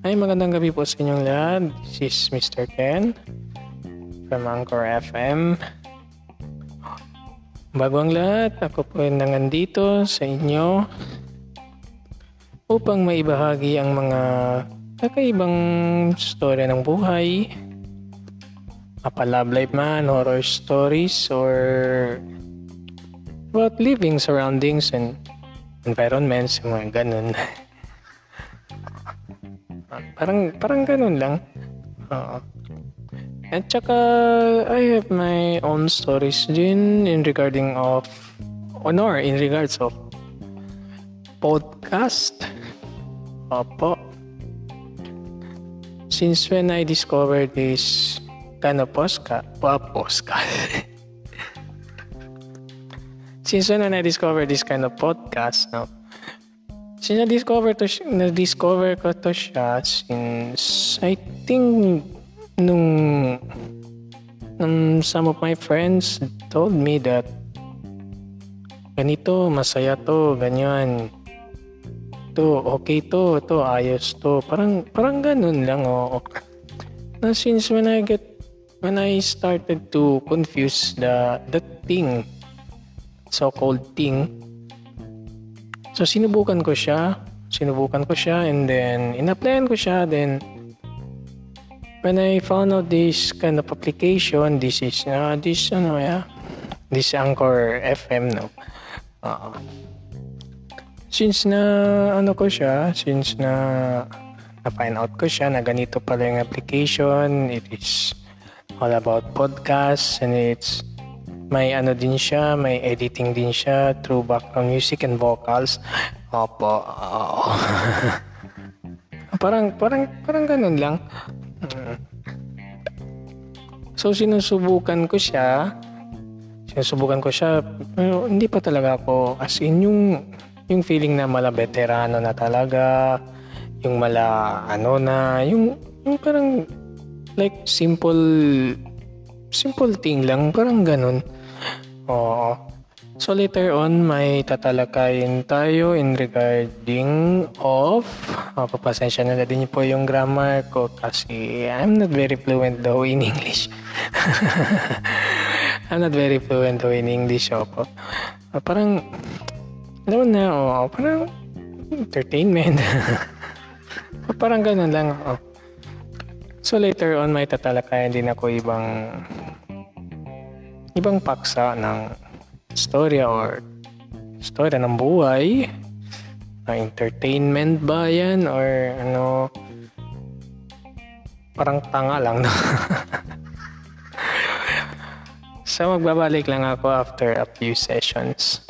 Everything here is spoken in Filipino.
Ay, magandang gabi po sa inyong lahat. This is Mr. Ken from Anchor FM. Bago ang lahat, ako po nangandito sa inyo upang maibahagi ang mga kakaibang storya ng buhay, mapa love life man, horror stories, or about living surroundings and environments, mga ganun. parang, parang ganun lang. Oo. At saka, I have my own stories din in regarding of, honor, in regards of podcast. Opo. Since when I discovered this kind of podcast, well, podcast. Since when I discovered this kind of podcast, no, since na-discover to na-discover ko to siya since I think nung um, some of my friends told me that ganito, masaya to, ganyan. To, okay to, to, ayos to. Parang, parang ganun lang, oh. Na since when I get, when I started to confuse the, the thing, so-called thing, so sinubukan ko siya, sinubukan ko siya, and then, in-applyan ko siya, then, when I found out this kind of application, this is uh, this ano yeah, this Anchor FM no. Uh, since na ano ko siya, since na na-find out ko siya na ganito pala yung application, it is all about podcasts and it's may ano din siya, may editing din siya through background music and vocals. Opo. Oh. parang parang parang ganun lang. So sinusubukan ko siya. Sinusubukan ko siya. Pero hindi pa talaga ako as in yung yung feeling na mala veterano na talaga. Yung mala ano na, yung yung parang like simple simple thing lang, parang ganun. Oo. So later on, may tatalakayin tayo in regarding of, oh, papasensya na din po yung grammar ko kasi I'm not very fluent though in English. I'm not very fluent though in English. Opo. Uh, parang, ano na, oh, parang entertainment. parang ganun lang. Oh. So later on, may tatalakayan din ako ibang ibang paksa ng storya or storya ng buhay na entertainment ba yan or ano parang tanga lang no? so magbabalik lang ako after a few sessions